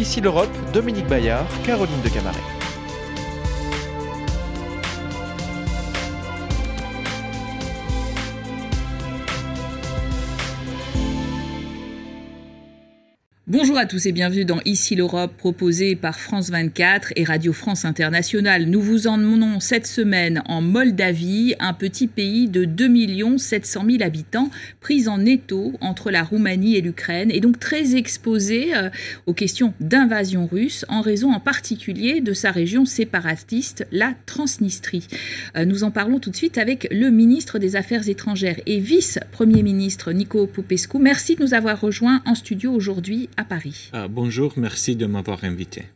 Ici l'Europe, Dominique Bayard, Caroline de Camaret. Bonjour à tous et bienvenue dans Ici l'Europe proposé par France 24 et Radio France Internationale. Nous vous emmenons cette semaine en Moldavie, un petit pays de 2 700 000 habitants, pris en étau entre la Roumanie et l'Ukraine et donc très exposé euh, aux questions d'invasion russe en raison en particulier de sa région séparatiste, la Transnistrie. Euh, nous en parlons tout de suite avec le ministre des Affaires étrangères et vice-premier ministre Nico Popescu. Merci de nous avoir rejoints en studio aujourd'hui Paris. Ah, bonjour, merci de m'avoir invité.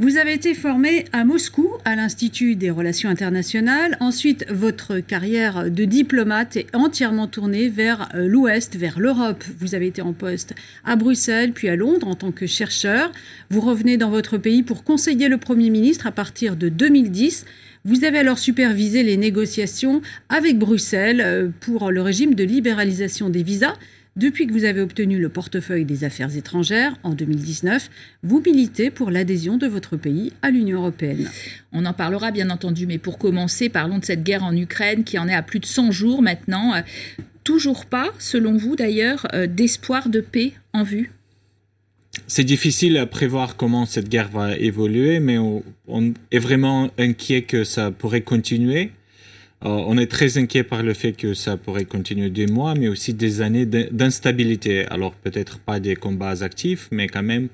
Vous avez été formé à Moscou, à l'Institut des Relations internationales. Ensuite, votre carrière de diplomate est entièrement tournée vers euh, l'Ouest, vers l'Europe. Vous avez été en poste à Bruxelles, puis à Londres en tant que chercheur. Vous revenez dans votre pays pour conseiller le Premier ministre à partir de 2010. Vous avez alors supervisé les négociations avec Bruxelles euh, pour le régime de libéralisation des visas. Depuis que vous avez obtenu le portefeuille des affaires étrangères en 2019, vous militez pour l'adhésion de votre pays à l'Union européenne. On en parlera bien entendu, mais pour commencer, parlons de cette guerre en Ukraine qui en est à plus de 100 jours maintenant. Toujours pas, selon vous d'ailleurs, euh, d'espoir de paix en vue? C'est difficile à prévoir comment cette guerre va évoluer, mais on, est vraiment inquiet que ça pourrait continuer. Euh, on est très inquiet par le fait que ça pourrait continuer des mois, mais aussi des années d'instabilité. Alors peut-être pas des combats actifs, mais quand même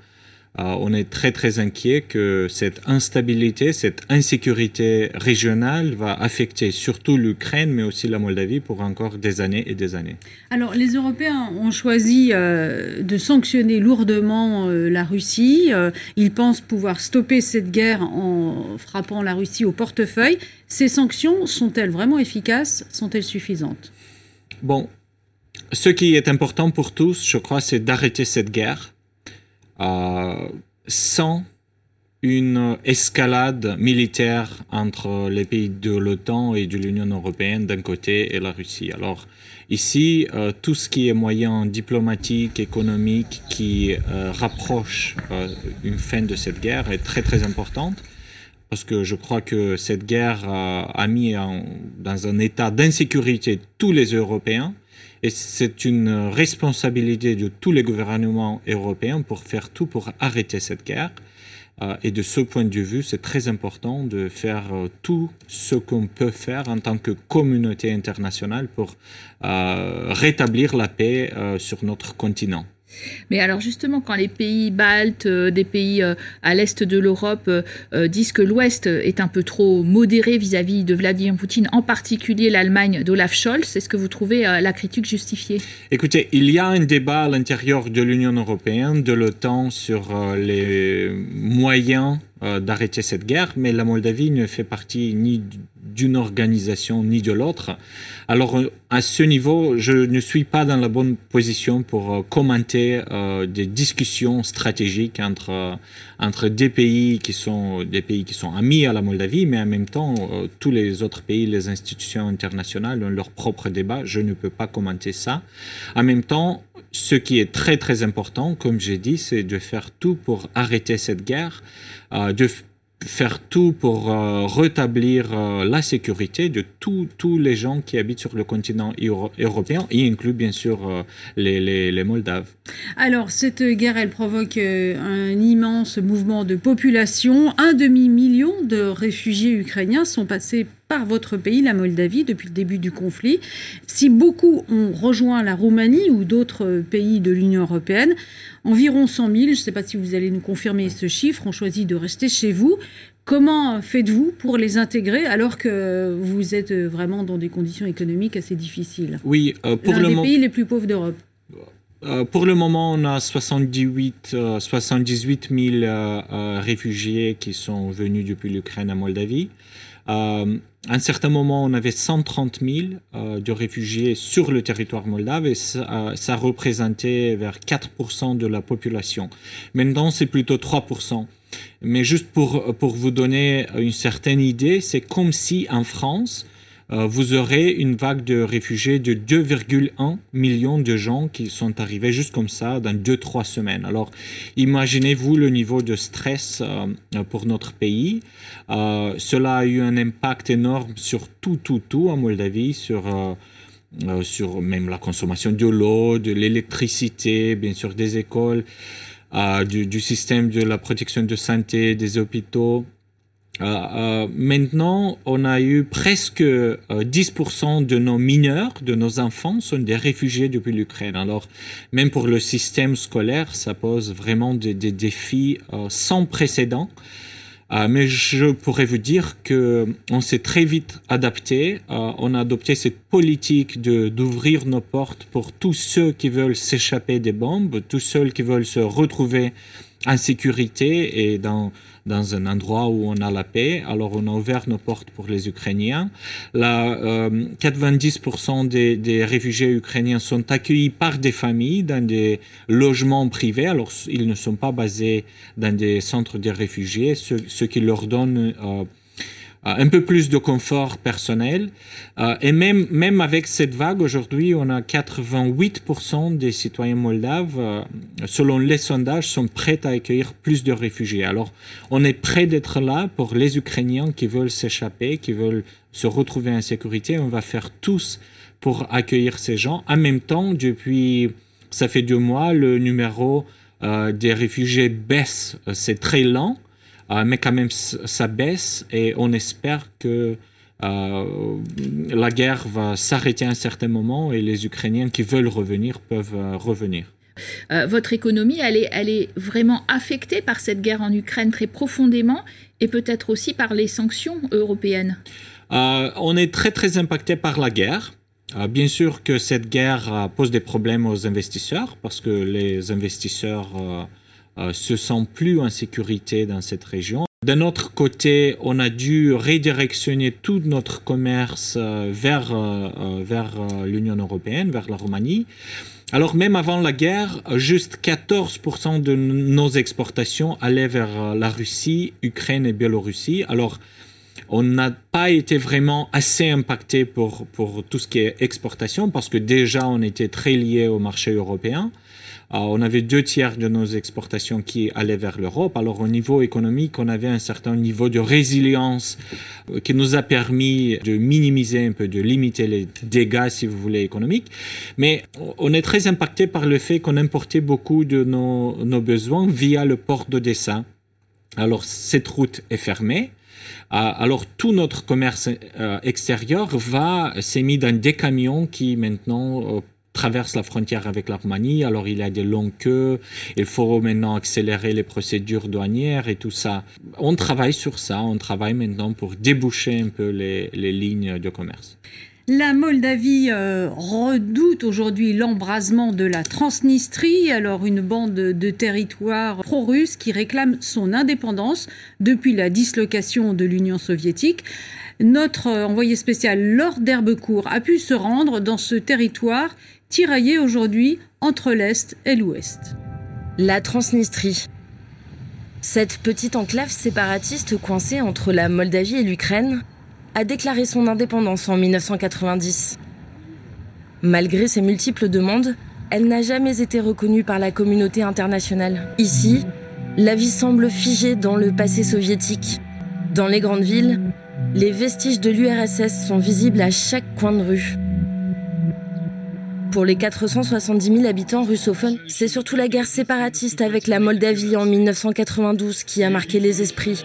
on est très très inquiet que cette instabilité, cette insécurité régionale va affecter surtout l'Ukraine, mais aussi la Moldavie pour encore des années et des années. Alors les Européens ont choisi euh, de sanctionner lourdement euh, la Russie. ils pensent pouvoir stopper cette guerre en frappant la Russie au portefeuille. Ces sanctions sont-elles vraiment efficaces? Sont-elles suffisantes? Bon, ce qui est important pour tous, je crois, c'est d'arrêter cette guerre euh, sans une escalade militaire entre les pays de l'OTAN et de l'Union européenne d'un côté et la Russie. Alors ici, euh, tout ce qui est moyen diplomatique, économique qui euh, rapproche une fin de cette guerre est très très importante parce que je crois que cette guerre a mis dans un état d'insécurité tous les Européens et c'est une responsabilité de tous les gouvernements européens pour faire tout pour arrêter cette guerre. Euh, et de ce point de vue, c'est très important de faire euh, tout ce qu'on peut faire en tant que communauté internationale pour euh, rétablir la paix sur notre continent. Mais alors justement, quand les pays baltes, euh, des pays euh, à l'est de l'Europe euh, disent que l'Ouest est un peu trop modéré vis-à-vis de Vladimir Poutine, en particulier l'Allemagne d'Olaf Scholz, est-ce que vous trouvez la critique justifiée? Écoutez, il y a un débat à l'intérieur de l'Union européenne, de l'OTAN, sur les moyens d'arrêter cette guerre, mais la Moldavie ne fait partie ni d'une organisation ni de l'autre. Alors euh, à ce niveau, je ne suis pas dans la bonne position pour euh, commenter euh, des discussions stratégiques entre entre des pays qui sont des pays qui sont amis à la Moldavie, mais en même temps tous les autres pays, les institutions internationales ont leur propre débat. Je ne peux pas commenter ça. En même temps, ce qui est très très important, comme j'ai dit, c'est de faire tout pour arrêter cette guerre, de faire tout pour euh, rétablir euh, la sécurité de tous les gens qui habitent sur le continent européen, y inclut bien sûr euh, les, les, les, Moldaves. Alors, cette guerre, elle provoque un immense mouvement de population. Un demi-million de réfugiés ukrainiens sont passés par votre pays, la Moldavie, depuis le début du conflit. Si beaucoup ont rejoint la Roumanie ou d'autres pays de l'Union européenne, environ 100 000, je ne sais pas si vous allez nous confirmer ce chiffre, ont choisi de rester chez vous. Comment faites-vous pour les intégrer alors que vous êtes vraiment dans des conditions économiques assez difficiles? Oui, euh, pour L'un des pays les plus pauvres d'Europe. Euh, pour le moment, on a 78, 78 000 réfugiés qui sont venus depuis l'Ukraine à Moldavie. Euh, à un certain moment, on avait 130 000 euh, de réfugiés sur le territoire moldave et ça, euh, ça représentait vers 4% de la population. Maintenant, c'est plutôt 3%. Mais juste pour, pour vous donner une certaine idée, c'est comme si en France, vous aurez une vague de réfugiés de 2,1 millions de gens qui sont arrivés juste comme ça dans 2-3 semaines. Alors, imaginez-vous le niveau de stress euh, pour notre pays. Euh, cela a eu un impact énorme sur tout, tout, tout en Moldavie, sur... sur même la consommation de l'eau, de l'électricité, bien sûr des écoles, du, système de la protection de santé, des hôpitaux. Euh, euh, maintenant, on a eu presque 10% euh, de nos mineurs, de nos enfants, sont des réfugiés depuis l'Ukraine. Alors, même pour le système scolaire, ça pose vraiment des, des défis sans précédent. mais je pourrais vous dire que on s'est très vite adapté. on a adopté cette politique de d'ouvrir nos portes pour tous ceux qui veulent s'échapper des bombes, tous ceux qui veulent se retrouver en sécurité et dans dans un endroit où on a la paix. Alors on a ouvert nos portes pour les Ukrainiens. Là, euh, 90% des, des, réfugiés ukrainiens sont accueillis par des familles dans des logements privés. Alors ils ne sont pas basés dans des centres de réfugiés, ce, ce qui leur donne euh, un peu plus de confort personnel. Euh, et même, même avec cette vague, aujourd'hui, on a 88% des citoyens moldaves, euh, selon les sondages, sont prêts à accueillir plus de réfugiés. Alors, on est prêt d'être là pour les Ukrainiens qui veulent s'échapper, qui veulent se retrouver en sécurité. On va faire tous pour accueillir ces gens. En même temps, depuis, ça fait deux mois, le numéro des réfugiés baisse. C'est très lent. Euh, mais quand même ça baisse et on espère que euh, la guerre va s'arrêter à un certain moment et les Ukrainiens qui veulent revenir peuvent euh, revenir. votre économie, elle est, elle est vraiment affectée par cette guerre en Ukraine très profondément et peut-être aussi par les sanctions européennes? on est très très impacté par la guerre. bien sûr que cette guerre pose des problèmes aux investisseurs parce que les investisseurs se sentent plus en sécurité dans cette région. D'un autre côté, on a dû redirectionner tout notre commerce euh, vers, euh, vers l'Union européenne, vers la Roumanie. Alors même avant la guerre, juste 14% de nos exportations allaient vers la Russie, Ukraine et Biélorussie. Alors on n'a pas été vraiment assez impacté pour, pour tout ce qui est exportation parce que déjà on était très lié au marché européen. Euh, on avait deux tiers de nos exportations qui allaient vers l'Europe. Alors au niveau économique, on avait un certain niveau de résilience euh, qui nous a permis de minimiser un peu, de limiter les dégâts, si vous voulez, économiques. Mais on est très impacté par le fait qu'on importait beaucoup de nos, nos besoins via le port d'Odessa. Alors cette route est fermée. Euh, alors tout notre commerce extérieur va s'est mis dans des camions qui maintenant traverse la frontière avec la Roumanie, alors il y a des longues queues, il faut maintenant accélérer les procédures douanières et tout ça. On travaille sur ça, on travaille maintenant pour déboucher un peu les, lignes de commerce. La Moldavie euh, redoute aujourd'hui l'embrasement de la Transnistrie, alors une bande de territoire pro-russe qui réclame son indépendance depuis la dislocation de l'Union soviétique. Notre envoyé spécial Lord d'Herbecourt a pu se rendre dans ce territoire tiraillé aujourd'hui entre l'Est et l'Ouest. La Transnistrie. Cette petite enclave séparatiste coincée entre la Moldavie et l'Ukraine a déclaré son indépendance en 1990. Malgré ses multiples demandes, elle n'a jamais été reconnue par la communauté internationale. Ici, la vie semble figée dans le passé soviétique. Dans les grandes villes, les vestiges de l'URSS sont visibles à chaque coin de rue. Pour les 470 000 habitants russophones, c'est surtout la guerre séparatiste avec la Moldavie en 1992 qui a marqué les esprits.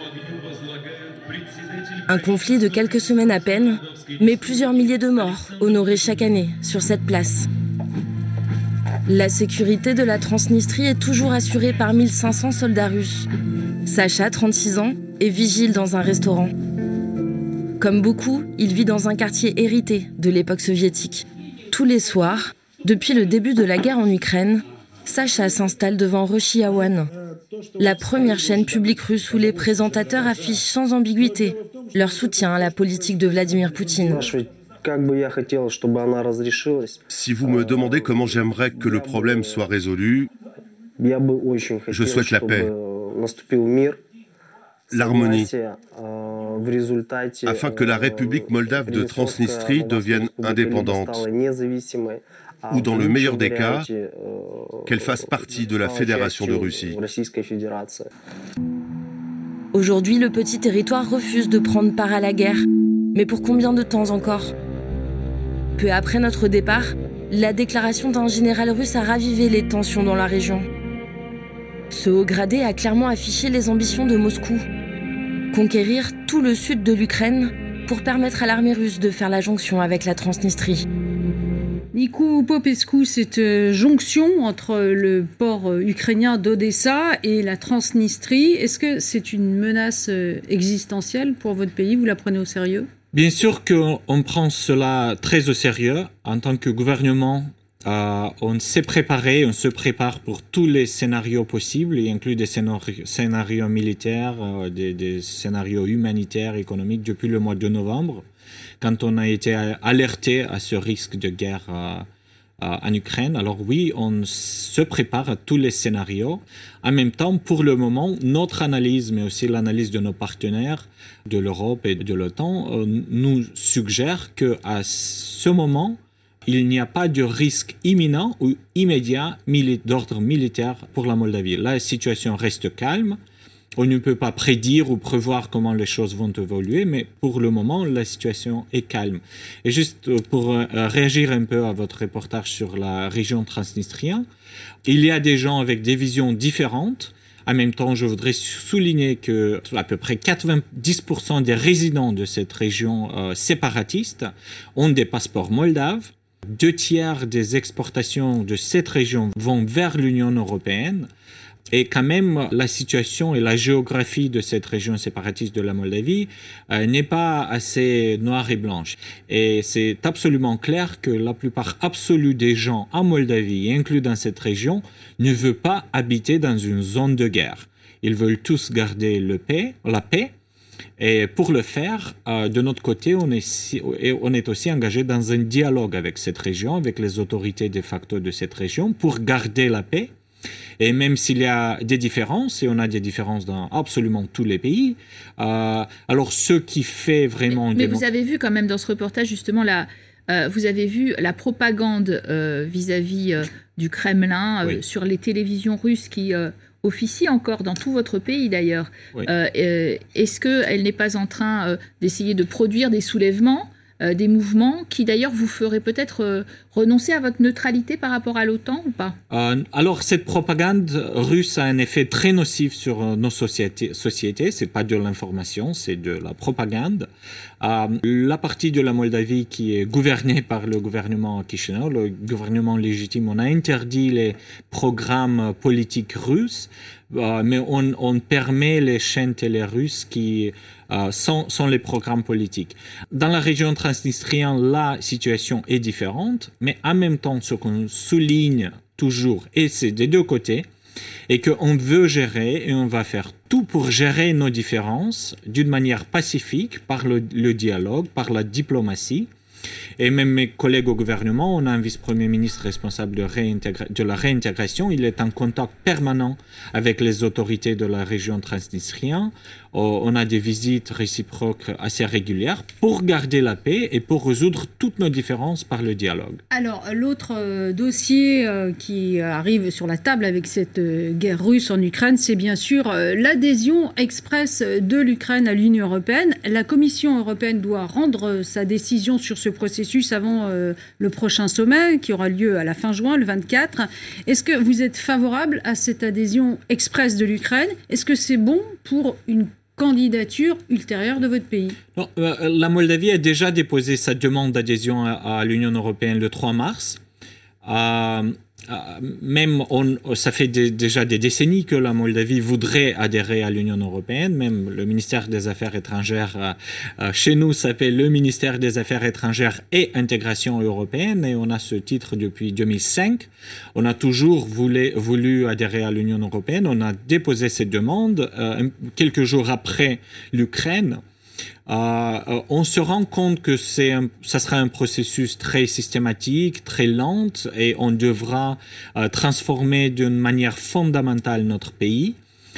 Un conflit de quelques semaines à peine, mais plusieurs milliers de morts honorés chaque année sur cette place. La sécurité de la Transnistrie est toujours assurée par 1500 soldats russes. Sacha, 36 ans, est vigile dans un restaurant. Comme beaucoup, il vit dans un quartier hérité de l'époque soviétique. Tous les soirs, depuis le début de la guerre en Ukraine, Sacha s'installe devant Russia la première chaîne publique russe où les présentateurs affichent sans ambiguïté leur soutien à la politique de Vladimir Poutine. Si vous me demandez comment j'aimerais que le problème soit résolu, je souhaite la paix, l'harmonie, afin que la République moldave de Transnistrie devienne indépendante ou dans le meilleur des cas, qu'elle fasse partie de la Fédération de Russie. Aujourd'hui, le petit territoire refuse de prendre part à la guerre. Mais pour combien de temps encore? Peu après notre départ, la déclaration d'un général russe a ravivé les tensions dans la région. Ce haut gradé a clairement affiché les ambitions de Moscou. Conquérir tout le sud de l'Ukraine pour permettre à l'armée russe de faire la jonction avec la Transnistrie. Nikou Popescu, cette euh, jonction entre le port euh, ukrainien d'Odessa et la Transnistrie, est-ce que c'est une menace euh, existentielle pour votre pays? Vous la prenez au sérieux? Bien sûr qu'on prend cela très au sérieux. En tant que gouvernement, on s'est préparé, on se prépare pour tous les scénarios possibles, y inclut des scénarios, militaires, des, scénarios humanitaires, économiques, depuis le mois de novembre quand on a été alerté à ce risque de guerre euh, euh, en Ukraine. Alors oui, on se prépare à tous les scénarios. En même temps, pour le moment, notre analyse, mais aussi l'analyse de nos partenaires de l'Europe et de l'OTAN, euh, nous suggère que à ce moment, il n'y a pas de risque imminent ou immédiat d'ordre militaire pour la Moldavie. La situation reste calme on ne peut pas prédire ou prévoir comment les choses vont évoluer, mais pour le moment, la situation est calme. Et juste euh, pour euh, réagir un peu à votre reportage sur la région transnistrienne, il y a des gens avec des visions différentes. En même temps, je voudrais souligner que à peu près 90% des résidents de cette région euh, séparatiste ont des passeports moldaves. Deux tiers des exportations de cette région vont vers l'Union européenne. Et quand même, la situation et la géographie de cette région séparatiste de la Moldavie euh, n'est pas assez noire et blanche. Et c'est absolument clair que la plupart absolue des gens en Moldavie, inclus dans cette région, ne veulent pas habiter dans une zone de guerre. Ils veulent tous garder le paix, la paix. Et pour le faire, euh, de notre côté, on est aussi engagé dans un dialogue avec cette région, avec les autorités de facto de cette région, pour garder la paix et même s'il y a des différences, et on a des différences dans absolument tous les pays, euh, alors ce qui fait vraiment... Mais, vous avez vu quand même dans ce reportage justement la... Euh, vous avez vu la propagande euh, vis-à-vis du Kremlin sur les télévisions russes qui officient encore dans tout votre pays d'ailleurs. Est-ce qu'elle n'est pas en train d'essayer de produire des soulèvements euh, des mouvements qui d'ailleurs vous feraient peut-être euh, renoncer à votre neutralité par rapport à l'OTAN ou pas? Euh, Alors cette propagande russe a un effet très nocif sur nos sociétés. sociétés. C'est pas de l'information, c'est de la propagande. La partie de la Moldavie qui est gouvernée par le gouvernement Chisinau, le gouvernement légitime, on a interdit les programmes politiques russes. mais on, permet les chaînes télé russes qui euh, sont, les programmes politiques. Dans la région transnistrienne, la situation est différente, mais en même temps, ce qu'on souligne toujours, et c'est des deux côtés, et qu'on veut gérer et on va faire tout pour gérer nos différences d'une manière pacifique, par le dialogue, par la diplomatie, et même mes collègues au gouvernement, on a un vice-premier ministre responsable de, de, la réintégration. Il est en contact permanent avec les autorités de la région transnistrienne. Oh, on a des visites réciproques assez régulières pour garder la paix et pour résoudre toutes nos différences par le dialogue. Alors, l'autre euh, dossier euh, qui arrive sur la table avec cette euh, guerre russe en Ukraine, c'est bien sûr l'adhésion express de l'Ukraine à l'Union européenne. La Commission européenne doit rendre sa décision sur ce processus avant le prochain sommet qui aura lieu à la fin juin, le 24. Est-ce que vous êtes favorable à cette adhésion express de l'Ukraine? Est-ce que c'est bon pour une candidature ultérieure de votre pays? Euh, La Moldavie a déjà déposé sa demande d'adhésion à, l'Union européenne le 3 mars. Euh, euh, même on, ça fait déjà des décennies que la Moldavie voudrait adhérer à l'Union européenne. Même le ministère des Affaires étrangères euh, euh, chez nous s'appelle le ministère des Affaires étrangères et intégration européenne et on a ce titre depuis 2005. On a toujours voulu, voulu adhérer à l'Union européenne. On a déposé cette demande quelques jours après l'Ukraine. Euh, euh, on se rend compte que c'est ça sera un processus très systématique, très lent, et on devra euh, transformer d'une manière fondamentale notre pays.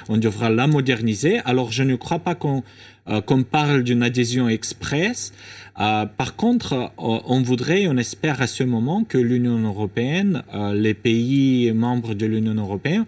on devra la moderniser. Alors je ne crois pas qu'on parle d'une adhésion express. par contre, on voudrait, on espère à ce moment que l'Union européenne, les pays membres de l'Union européenne,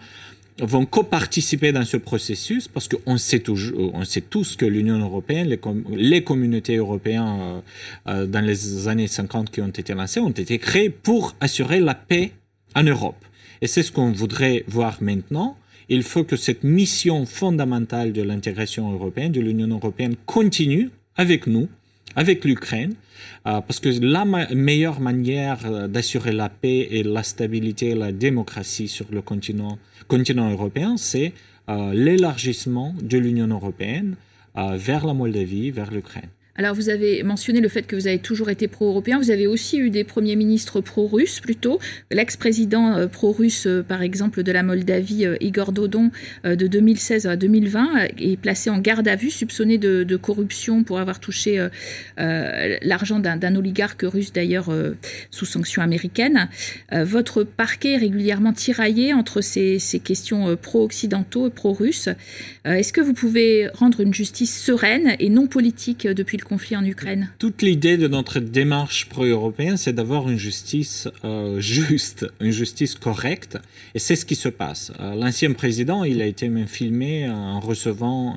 vont coparticiper dans ce processus parce qu'on sait toujours, on sait tous que l'Union européenne, les, les, communautés européennes euh, euh, dans les années 50 qui ont été lancées ont été créées pour assurer la paix en Europe. Et c'est ce qu'on voudrait voir maintenant. Il faut que cette mission fondamentale de l'intégration européenne, de l'Union européenne, continue avec nous, avec l'Ukraine, euh, parce que la meilleure manière euh, d'assurer la paix et la stabilité et la démocratie sur le continent, continent européen, c'est euh, l'élargissement de l'Union européenne vers la Moldavie, vers l'Ukraine. Alors, vous avez mentionné le fait que vous avez toujours été pro-européen. Vous avez aussi eu des premiers ministres pro-russes, plutôt. L'ex-président euh, pro-russe, euh, par exemple, de la Moldavie, euh, Igor Dodon, de 2016 à 2020, est placé en garde à vue, soupçonné de, corruption pour avoir touché l'argent d'un oligarque russe, d'ailleurs, sous sanctions américaines. votre parquet est régulièrement tiraillé entre ces, ces questions pro-occidentaux et pro-russes. Est-ce que vous pouvez rendre une justice sereine et non politique depuis le conflit en Ukraine Toute l'idée de notre démarche pro-européenne, c'est d'avoir une justice euh, juste, une justice correcte. Et c'est ce qui se passe. Euh, l'ancien président, il a été même filmé en recevant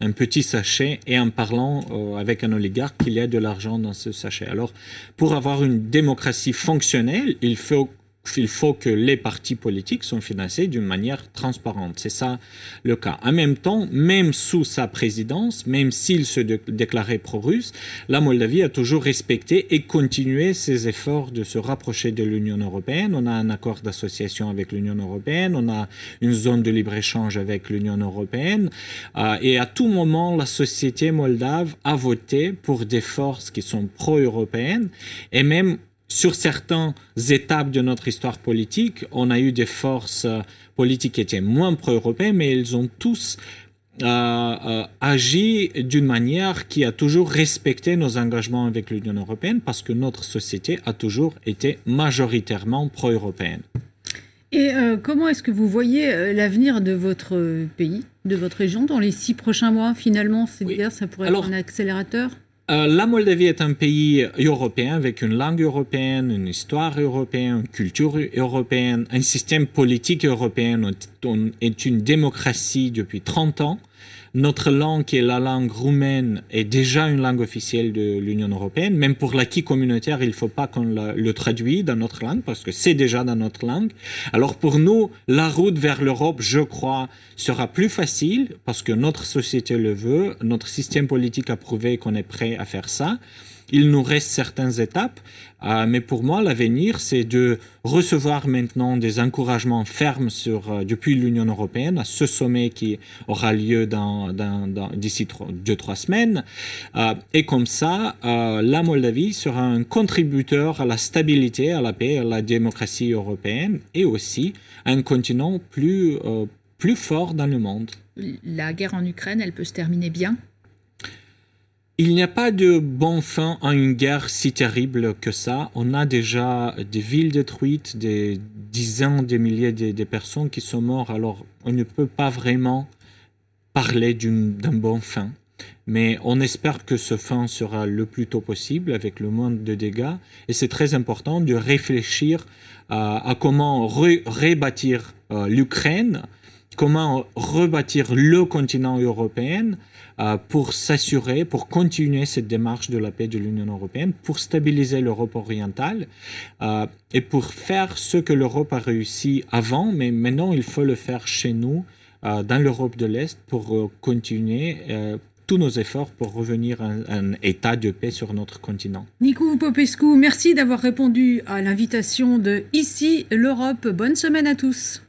un, petit sachet et en parlant euh, avec un oligarque qu'il y a de l'argent dans ce sachet. Alors, pour avoir une démocratie fonctionnelle, il faut il faut que les partis politiques soient financés d'une manière transparente. C'est ça le cas. En même temps, même sous sa présidence, même s'il se déclarait pro-russe, la Moldavie a toujours respecté et continué ses efforts de se rapprocher de l'Union européenne. On a un accord d'association avec l'Union européenne, on a une zone de libre-échange avec l'Union européenne. Euh, et à tout moment, la société moldave a voté pour des forces qui sont pro-européennes et même sur certaines étapes de notre histoire politique, on a eu des forces euh, politiques qui étaient moins pro-européennes, mais elles ont tous euh, euh, agi d'une manière qui a toujours respecté nos engagements avec l'Union européenne parce que notre société a toujours été majoritairement pro-européenne. Et comment est-ce que vous voyez l'avenir de votre pays, de votre région dans les six prochains mois Finalement, c'est dire ça pourrait être un accélérateur? Euh, la Moldavie est un pays européen avec une langue européenne, une histoire européenne, une culture européenne, un système politique européen. On est une démocratie depuis 30 ans. Notre langue, qui est la langue roumaine, est déjà une langue officielle de l'Union européenne. Même pour l'acquis communautaire, il ne faut pas qu'on le traduise dans notre langue parce que c'est déjà dans notre langue. Alors pour nous, la route vers l'Europe, je crois, sera plus facile parce que notre société le veut, notre système politique a prouvé qu'on est prêt à faire ça. Il nous reste certaines étapes, euh, mais pour moi, l'avenir, c'est de recevoir maintenant des encouragements fermes euh, depuis l'Union européenne à ce sommet qui aura lieu d'ici deux, trois semaines. Euh, et comme ça, la Moldavie sera un contributeur à la stabilité, à la paix, à la démocratie européenne et aussi un continent plus fort dans le monde. La guerre en Ukraine, elle peut se terminer bien? Il n'y a pas de bon fin à une guerre si terrible que ça. On a déjà des villes détruites, des dizaines de milliers de, personnes qui sont mortes. Alors, on ne peut pas vraiment parler d'un bon fin. Mais on espère que ce fin sera le plus tôt possible avec le moins de dégâts. Et c'est très important de réfléchir à, comment rebâtir euh, l'Ukraine, comment rebâtir le continent européen euh, pour s'assurer, pour continuer cette démarche de la paix de l'Union européenne, pour stabiliser l'Europe orientale euh, et pour faire ce que l'Europe a réussi avant, mais maintenant il faut le faire chez nous, euh, dans l'Europe de l'Est, pour continuer tous nos efforts pour revenir à un, état de paix sur notre continent. Nico Popescu, merci d'avoir répondu à l'invitation de Ici l'Europe. Bonne semaine à tous.